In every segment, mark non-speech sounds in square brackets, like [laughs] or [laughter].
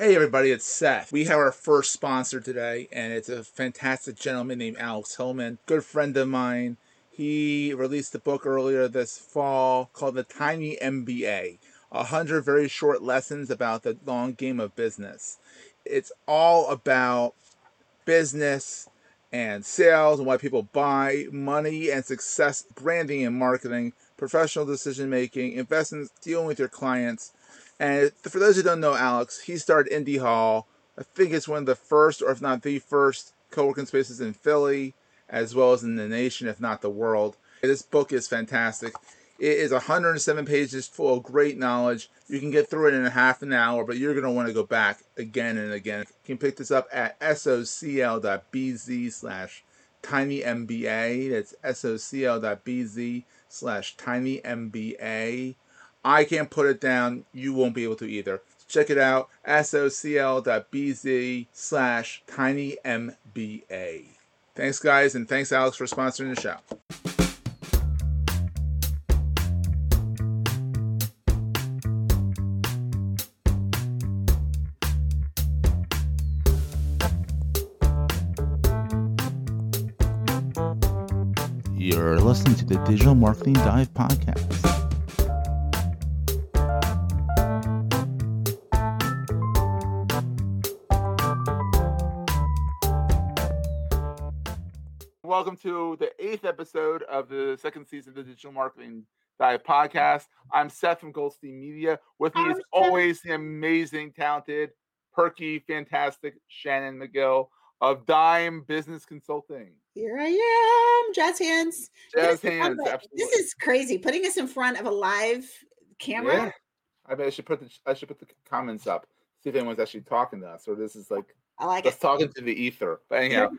Hey everybody, it's Seth. We have our first sponsor today, and it's a fantastic gentleman named Alex Hillman, good friend of mine. He released a book earlier this fall called The Tiny MBA. A hundred very short lessons about the long game of business. It's all about business and sales and why people buy, money and success, branding and marketing, professional decision making, investments, dealing with your clients. And for those who don't know Alex, he started Indy Hall. I think it's one of the first, or if not the first, co working spaces in Philly, as well as in the nation, if not the world. This book is fantastic. It is 107 pages full of great knowledge. You can get through it in a half an hour, but you're going to want to go back again and again. You can pick this up at socl.bz slash tinymba. That's socl.bz slash tinymba. I can't put it down. You won't be able to either. Check it out, socl.bz slash tinymba. Thanks, guys, and thanks, Alex, for sponsoring the show. You're listening to the Digital Marketing Dive podcast. Welcome to the eighth episode of the second season of the Digital Marketing Dive podcast. I'm Seth from Goldstein Media. With me, as always, the amazing, talented, perky, fantastic Shannon McGill of Diam Business Consulting. Here I am, jazz hands. Jazz This- hands, This is crazy. Putting us in front of a live camera. Yeah. I I should put the I should put the comments up. See if anyone's actually talking to us, or this is like I like us talking to the ether. But anyhow,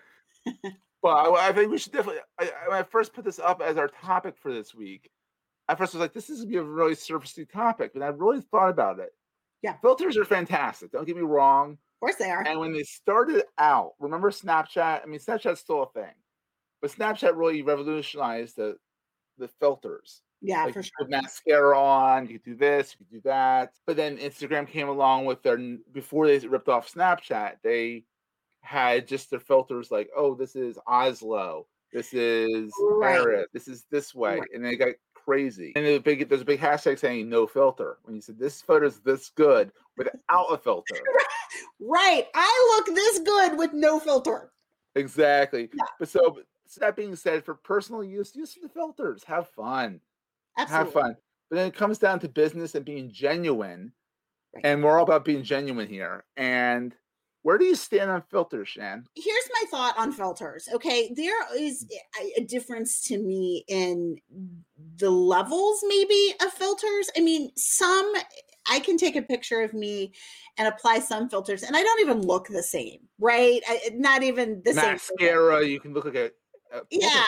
[laughs] but I, I think we should definitely. I, I, when I first put this up as our topic for this week, I first was like, "This is gonna be a really surfacey topic," but I really thought about it. Yeah. filters are fantastic. Don't get me wrong. Of course they are. And when they started out, remember Snapchat? I mean, Snapchat's still a thing, but Snapchat really revolutionized the the filters. yeah, Like for sure. put mascara on, you could do this, you could do that. But then Instagram came along with their before they ripped off Snapchat, they had just their filters like, oh, this is Oslo, this is Right. Paris, this is this way, Right. and they got crazy. And there's a big there's a big hashtag saying no filter. When you said this photo is this good without a filter. [laughs] Right. I look this good with no filter. exactly. Yeah. But so, so that being said, for personal use, use the filters. Have fun. Absolutely. have fun. But then it comes down to business and being genuine. Right. And we're all about being genuine here. And where do you stand on filters, Shan? Here's my thought on filters. Okay. There is mm. a- a difference to me in the levels, maybe, of filters. I mean, some I can take a picture of me and apply some filters, and I don't even look the same, right? I, not even the same. Mascara, you can look like a, a Yeah,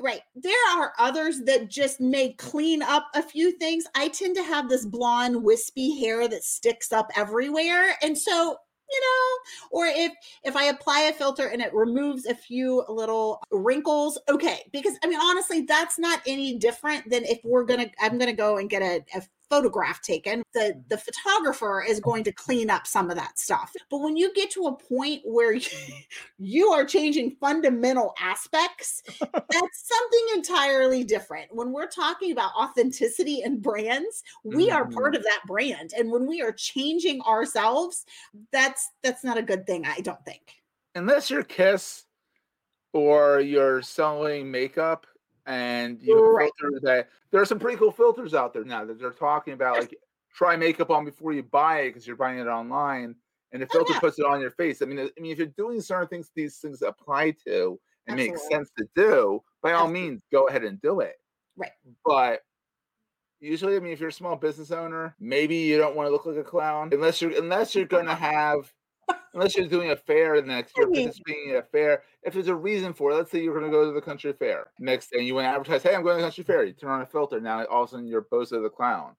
right. There are others that just may clean up a few things. I tend to have this blonde, wispy hair that sticks up everywhere. And so, you know, or if if I apply a filter and it removes a few little wrinkles, okay. Because I mean, honestly, that's not any different than if we're gonna I'm gonna go and get a, a photograph taken the the photographer is going to clean up some of that stuff. But when you get to a point where you, [laughs] you are changing fundamental aspects [laughs] that's something entirely different. When we're talking about authenticity and brands we are part mm-hmm. of that brand. And when we are changing ourselves that's that's not a good thing i don't think. Unless you're Kiss or you're selling makeup and you Right. filters that there are some pretty cool filters out there now that they're talking about like try makeup on before you buy it because you're buying it online and the Oh, filter yeah. puts it on your face. I mean, I mean, if you're doing certain things, these things apply to and make sense to do. By all Absolutely. means, go ahead and do it. Right. But usually, I mean, if you're a small business owner, maybe you don't want to look like a clown unless you're unless you're going to have. Unless you're doing a fair next, you're participating in a fair. If there's a reason for it, let's say you're going to go to the country fair next, and you want to advertise, "Hey, I'm going to the country mm. fair." You turn on a filter. Now, all of a sudden, you're Bozo the clown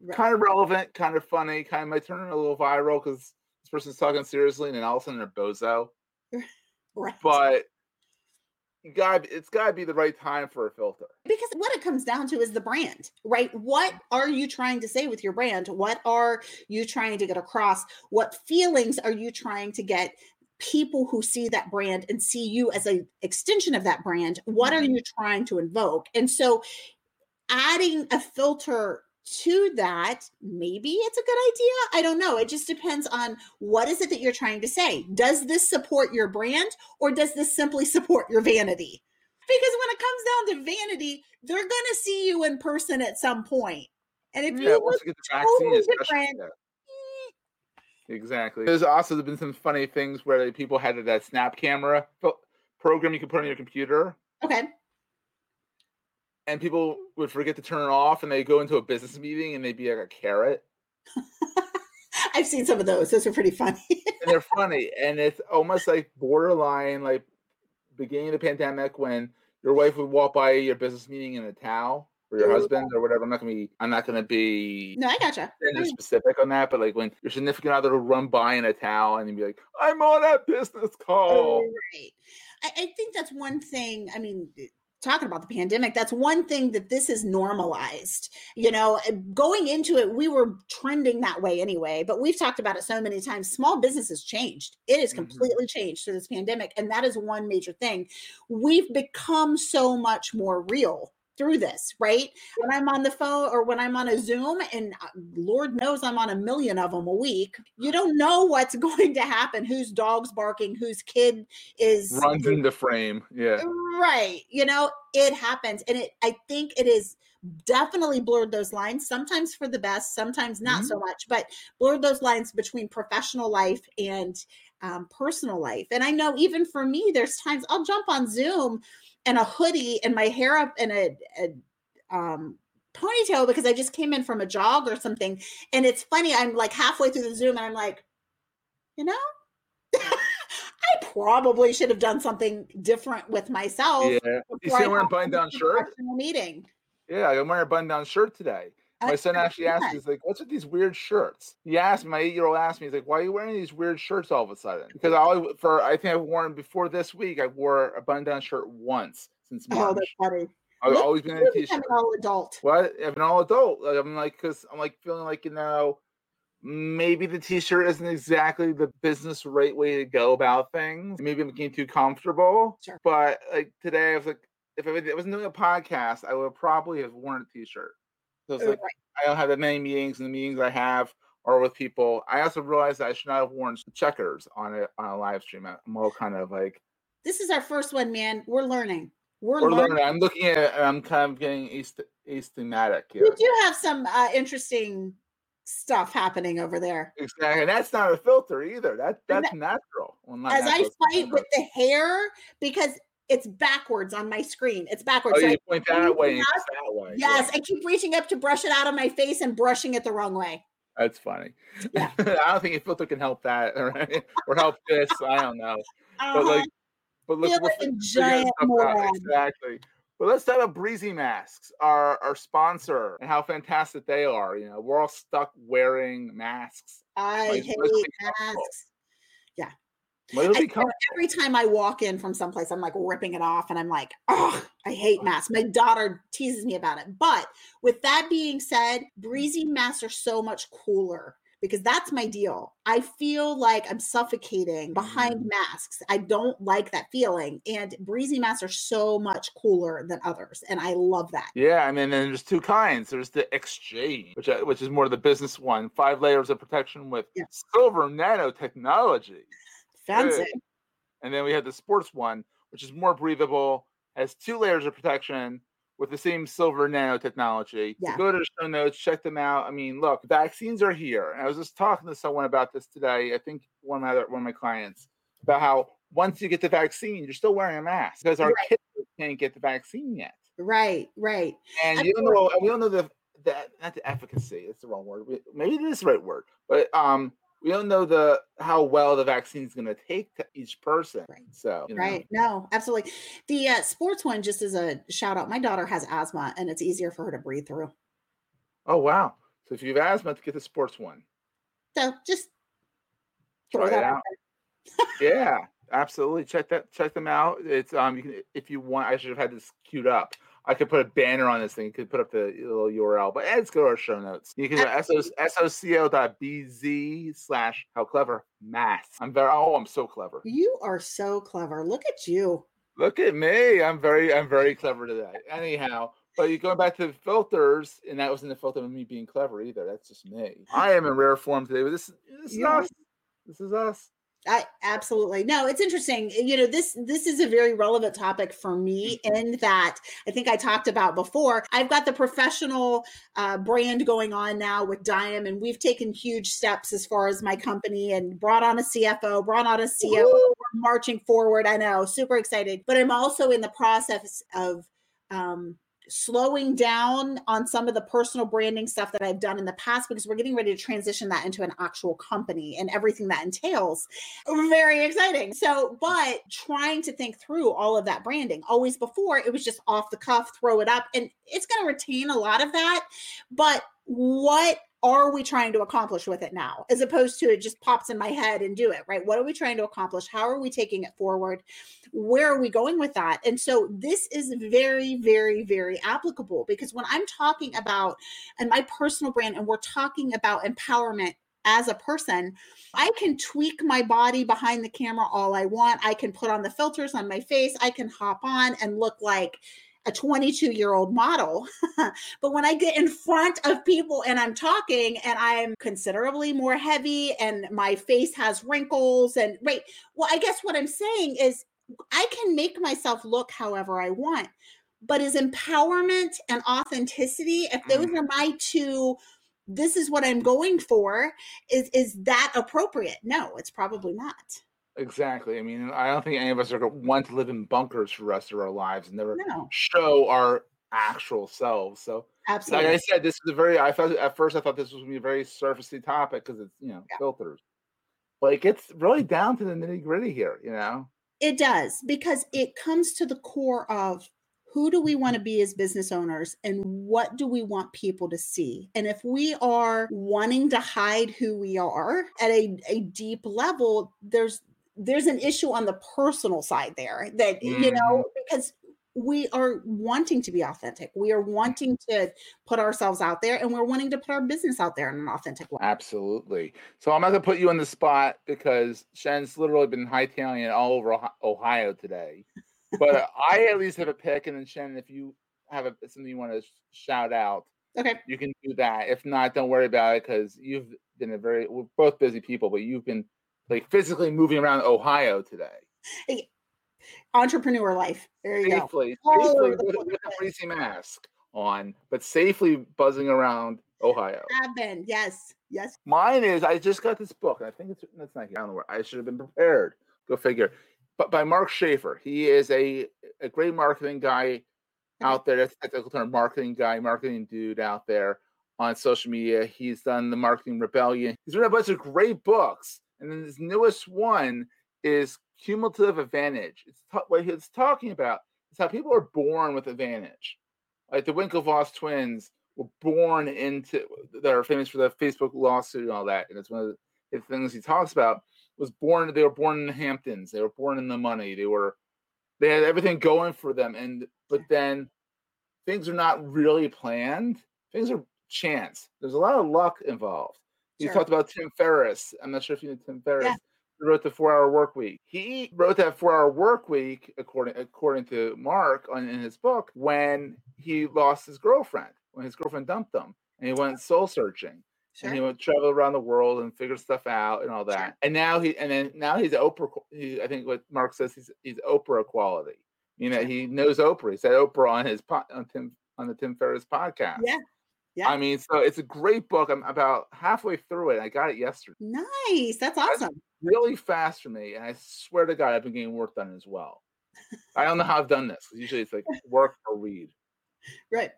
Right. kind of relevant, kind of funny, kind of might turn a little viral because this person's talking seriously, and then all of a sudden they're bozo. [laughs] Right. But got it's got to be the right time for a filter. because what it comes down to is the brand, right? What are you trying to say with your brand? What are you trying to get across? What feelings are you trying to get people who see that brand and see you as an extension of that brand? What are Mhm. you trying to invoke? And so adding a filter to that maybe it's a good idea i don't know it just depends on what is it that you're trying to say does this support your brand or does this simply support your vanity because when it comes down to vanity they're going to see you in person at some point and if Yeah, you look you the vaccine, totally different. Eh. Exactly. There's also been some funny things where people had that snap camera program you could put on your computer, okay and people would forget to turn it off, and they go into a business meeting, and they'd be like a carrot. [laughs] i've seen some of those those are pretty funny and they're funny and it's almost like borderline like beginning of the pandemic when your wife would walk by your business meeting in a towel or your Ooh. husband or whatever i'm not gonna be i'm not gonna be no i gotcha gender specific on that but like when your significant other will run by in a towel and you'd be like i'm on a business call Oh, right. I, I think that's one thing. I mean, talking about the pandemic, that's one thing that this is normalized. You know, going into it, we were trending that way anyway, but we've talked about it so many times. Small business has changed. It has Mhm. completely changed through this pandemic. And that is one major thing. We've become so much more real through this, right? When I'm on the phone or when I'm on a Zoom, and uh, Lord knows I'm on a million of them a week, you don't know what's [laughs] going to happen. Whose dog's barking, whose kid is runs into frame yeah right. You know, it happens. And it I think it is definitely blurred those lines, sometimes for the best, sometimes not so much, but blurred those lines between professional life and um, personal life. And I know even for me, there's times I'll jump on Zoom and a hoodie and my hair up in a, a um, ponytail because I just came in from a jog or something. And it's funny, I'm like halfway through the Zoom and I'm like, you know, [laughs] I probably should have done something different with myself. yeah you see i'm wearing a button down shirt Meeting. yeah i'm wearing a button down shirt today my son [laughs] actually asked me, he's like, what's with these weird shirts? He asked me, my eight year old asked me, he's like, why are you wearing these weird shirts all of a sudden? Because I always, for, I think I've worn before this week, I wore a button down shirt once since Oh, March. that's funny. I've Look, always been in a t shirt. becoming all adult. What? I'm an all adult. Like, I'm like, because I'm like feeling like, you know, maybe the t shirt isn't exactly the business right way to go about things. Maybe I'm getting too comfortable. Sure. But like today, I was like, if I wasn't doing a podcast, I would probably have worn a t shirt. So it's Oh, like, I don't have that many meetings, and the meetings I have are with people. I also realized that I should not have worn checkers on a on a live stream. I'm all kind of like This is our first one, man. We're learning. We're, we're learning. learning. I'm looking at it and I'm kind of getting asthematic here. We do have some uh, interesting stuff happening over there. Exactly, and that's not a filter either. That that's natural. Well, not As I natural, it's fight with the hair because it's backwards on my screen. It's backwards. Oh, So I you point that way that way. Yes, yeah. I keep reaching up to brush it out of my face and brushing it the wrong way. that's funny. Yeah. [laughs] I don't think a filter can help that [laughs] or, or help this. I don't know, but Uh-huh. like, but look, like a giant moron. Exactly. But let's talk about Breesy Masks, our our sponsor, and how fantastic they are. You know, we're all stuck wearing masks. I Like, hate let's be comfortable. masks. But it'll Swear every time I walk in from someplace, I'm like ripping it off and I'm like, oh, I hate masks. My daughter teases me about it. But with that being said, Breesy masks are so much cooler because that's my deal. I feel like I'm suffocating behind masks. I don't like that feeling. And Breesy masks are so much cooler than others. And I love that. Yeah, I mean, then there's two kinds. There's the Xchange, which uh, which is more the business one, five layers of protection with Yes. silver nanotechnology, Fancy. and then we have the sports one, which is more breathable, has two layers of protection with the same silver nanotechnology. Yeah. So go to the show notes, check them out. I mean, look, vaccines are here. And I was just talking to someone about this today. I think one of my other, one of my clients about how once you get the vaccine, you're still wearing a mask because our Right. kids can't get the vaccine yet. Right, right. And you don't know, we don't know the, the not the efficacy. It's the wrong word. Maybe it is the right word, but um, we don't know the how well the vaccine is going to take to each person. Right. So you know. Right. No, absolutely. The uh, sports one, just as a shout out, my daughter has asthma and it's easier for her to breathe through. Oh wow! So if you have asthma, to get the sports one. So just throw Try it that out. out. yeah, absolutely. Check that. Check them out. It's um, you can if you want. I should have had this queued up. I could put a banner on this thing. You could put up the little URL, but let's go to our show notes. You can go to socl.bz slash how clever math. I'm very. Oh, I'm so clever. You are so clever. Look at you. Look at me. I'm very. I'm very clever today. Anyhow. But you're going back to the filters, and that wasn't the filter of me being clever either. That's just me. I am in rare form today, but this, this is are. us. This is us. I absolutely no. It's interesting. You know this this is a very relevant topic for me in that I think I talked about before. I've got the professional uh, brand going on now with Diam, and we've taken huge steps as far as my company and brought on a CFO, brought on a CEO. Woo! We're marching forward. I know, super excited. But I'm also in the process of um, slowing down on some of the personal branding stuff that I've done in the past because we're getting ready to transition that into an actual company and everything that entails. Very exciting. So, but trying to think through all of that branding. Always before it was just off the cuff, throw it up, and it's going to retain a lot of that. But what are we trying to accomplish with it now? As opposed to it just pops in my head and do it right? What are we trying to accomplish? How are we taking it forward? Where are we going with that? And so this is very very very applicable because when i'm talking about and my personal brand and we're talking about empowerment as a person, I can tweak my body behind the camera all I want. I can put on the filters on my face. I can hop on and look like a 22 year old model. [laughs] but when I get in front of people and I'm talking and I'm considerably more heavy and my face has wrinkles and right, well, I guess what I'm saying is I can make myself look however I want. But is empowerment and authenticity, if those mm. are my two, this is what I'm going for, is is that appropriate? No, it's probably not. Exactly. I mean, I don't think any of us are going to want to live in bunkers for the rest of our lives and never No, show our actual selves. So, Absolutely. like. I said, this is a very. I thought at first I thought this was going to be a very surfacey topic because it's you know Yeah. filters, but it gets really down to the nitty gritty here. You know. It does because it comes to the core of who do we want to be as business owners and what do we want people to see? And if we are wanting to hide who we are at a, a deep level, there's there's an issue on the personal side there that you know mm-hmm. because we are wanting to be authentic. We are wanting to put ourselves out there and we're wanting to put our business out there in an authentic way. Absolutely. So I'm not going to put you on the spot because Shan's literally been hightailing it all over Ohio today. But [laughs] I at least have a pick, and then Shen, if you have a, something you want to shout out, Okay. you can do that. If not, don't worry about it because you've been a very we're both busy people, but you've been like physically moving around Ohio today Entrepreneur life. There you go. safely, All safely with, a Breesy mask on, but safely buzzing around Ohio. Have been. Yes. Yes. Mine is I just got this book, and I think it's that's not here. I don't know where. I should have been prepared. Go figure. But by Mark Schaefer, he is a a great marketing guy out there. That's a technical term, marketing guy, marketing dude out there on social media. He's done the Marketing Rebellion. He's written a bunch of great books, and then his newest one is Cumulative Advantage. It's ta- what he's talking about is how people are born with advantage. Like the Winklevoss twins were born into that are famous for the Facebook lawsuit and all that. And it's one of the things he talks about was born they were born in the Hamptons. They were born in the money. They were they had everything going for them. And but then things are not really planned. Things are chance. There's a lot of luck involved. He Sure. talked about Tim Ferriss. I'm not sure if you know Tim Ferriss. Yeah. He wrote the four hour work week. He wrote that four hour work week, according according to Mark on in his book, when he lost his girlfriend, when his girlfriend dumped him and he went soul searching. Sure. and he would travel around the world and figure stuff out and all that. Sure. And now he and then now he's Oprah. He, I think what Mark says he's he's Oprah quality. You know, he knows Oprah. He said Oprah on his po- on Tim on the Tim Ferriss podcast. Yeah. Yeah. I mean, so it's a great book. I'm about halfway through it. I got it yesterday. Nice. That's awesome. Really fast for me, and I swear to God, I've been getting work done as well. I don't know how I've done this. Usually, it's like work or read. [laughs] Right.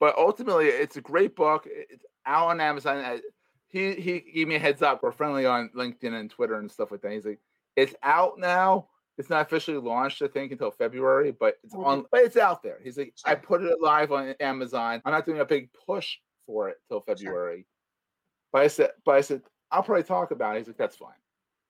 but ultimately it's a great book it's out on amazon I- he he gave me a heads up we're friendly on linkedin and twitter and stuff like that he's like it's out now it's not officially launched i think until february but it's oh, on but it's out there. He's like i put it live on amazon. I'm not doing a big push for it till february. But i said but i said i'll probably talk about it. He's like that's fine.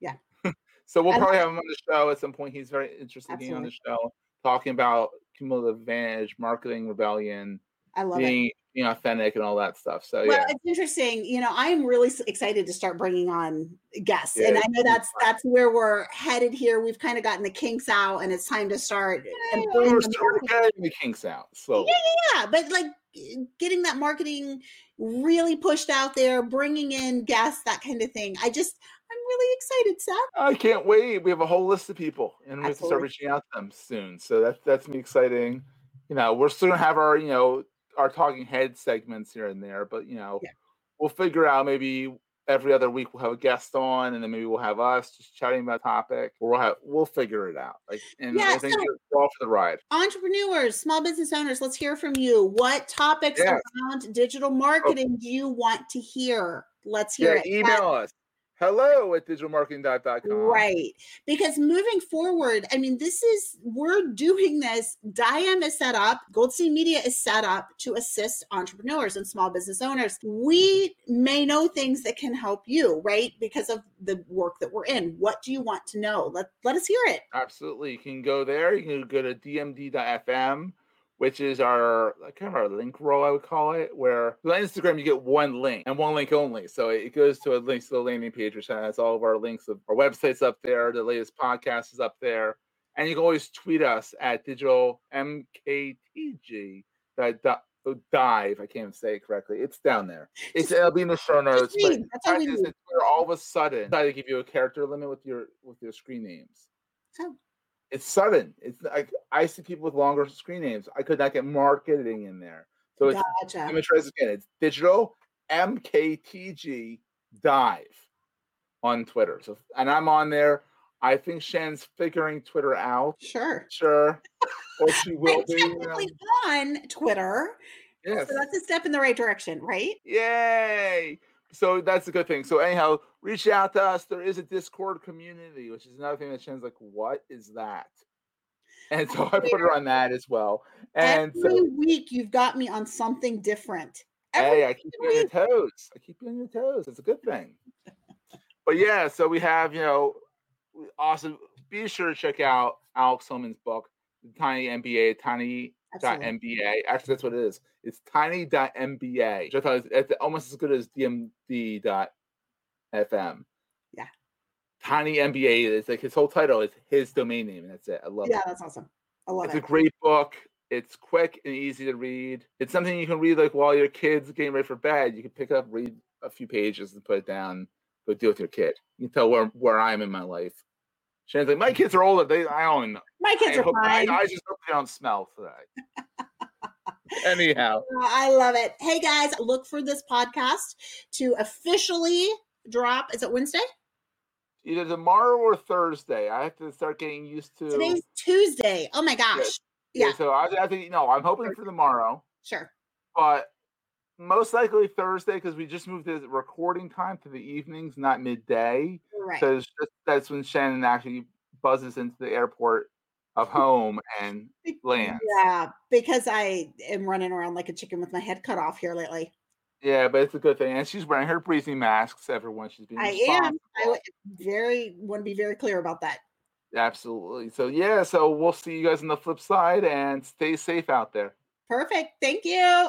Yeah. [laughs] so we'll I probably have him on the show at some point. He's very interested in being on the show talking about cumulative advantage marketing rebellion I love it. being being authentic and all that stuff. So Well, yeah, it's interesting. You know, I'm really excited to start bringing on guests, Yeah, and I know gonna be that's that's where we're headed here. We've kind of gotten the kinks out, and it's time to start. Yeah, we're the still- we're marketing- getting the kinks out. So yeah, yeah. yeah. but like getting that marketing really pushed out there, bringing in guests, that kind of thing. I just, I'm really excited, Seth. I can't wait. We have a whole list of people, and we have to start reaching out to them soon. So that's that's me exciting. You know, we're still gonna have our you know our talking head segments here and there, but you know, Yeah. we'll figure out maybe every other week we'll have a guest on, and then maybe we'll have us just chatting about a topic, or we'll have we'll figure it out. Like, and Yeah, I think so- you're all for the ride. Entrepreneurs, small business owners, let's hear from you. What topics Yes. around digital oh. marketing do you want to hear? Let's hear Yeah, it. email us. Hello at digitalmarketing.com. Right. Because moving forward, I mean, this is, we're doing this. Diam is set up, Goldstein Media is set up to assist entrepreneurs and small business owners. We may know things that can help you, right? Because of the work that we're in. What do you want to know? Let, let us hear it. Absolutely. You can go there. You can go to dmd.fm, which is our kind of our link roll, I would call it, where on Instagram you get one link and one link only. So it goes to a link to the landing page, which has all of our links of our websites up there, the latest podcast is up there. And you can always tweet us at digital MKTG. Oh, dive, I can't say it correctly. It's down there. It's it'll be in the show notes. but. That's all we need. all of a sudden decided to give you a character limit with your with your screen names. Oh. It's sudden. It's like I see people with longer screen names. I could not get marketing in there. So it's Gotcha. let me try this again. It's digital MKTG dive on Twitter. So and I'm on there. I think Shan's figuring Twitter out. Sure. Sure. Or she [laughs] will I'm be. you know. technically on Twitter. Yes. So that's a step in the right direction, right? Yay! So that's a good thing. So anyhow, reach out to us. There is a Discord community, which is another thing that Shan's like, what is that? [laughs] And so I put her on that as well. And Every so week you've got me on something different. Every hey, I keep you on your toes. I keep you on your toes. It's a good thing. But yeah, so we have, you know, awesome. Be sure to check out Alex Hillman's book, Tiny MBA, Tiny Absolutely. MBA. Actually, that's what it is. It's tiny MBA. Which I thought it's almost as good as DMD FM. Yeah. Tiny MBA. It's like his whole title is his domain name, and that's it. I love Yeah, it. Yeah, that's awesome. I love it. It's a great book. It's quick and easy to read. It's something you can read like while your kid's getting ready for bed. You can pick up, read a few pages, and put it down. Go deal with your kid. You can tell where where I am in my life. Shannon's like, my mm-hmm. kids are older. They I don't know. My kids I, are hope, I, fine. I just hope they don't smell today. Anyhow, [laughs] I love it. Hey guys, look for this podcast to officially drop. Is it Wednesday? either tomorrow or Thursday. I have to start getting used to. Today's Tuesday. Oh my gosh. yeah, Yeah, So I, I think no, I'm hoping for tomorrow, sure. but most likely Thursday because we just moved the recording time to the evenings, not midday. Right. So it's just, that's when Shannon actually buzzes into the airport of home and lands. Yeah, because I am running around like a chicken with my head cut off here lately. Yeah, but it's a good thing. And she's wearing her breathing masks. Everyone, she's being I am. I very want to be very clear about that. Absolutely. So yeah, so we'll see you guys on the flip side and stay safe out there. Perfect. Thank you.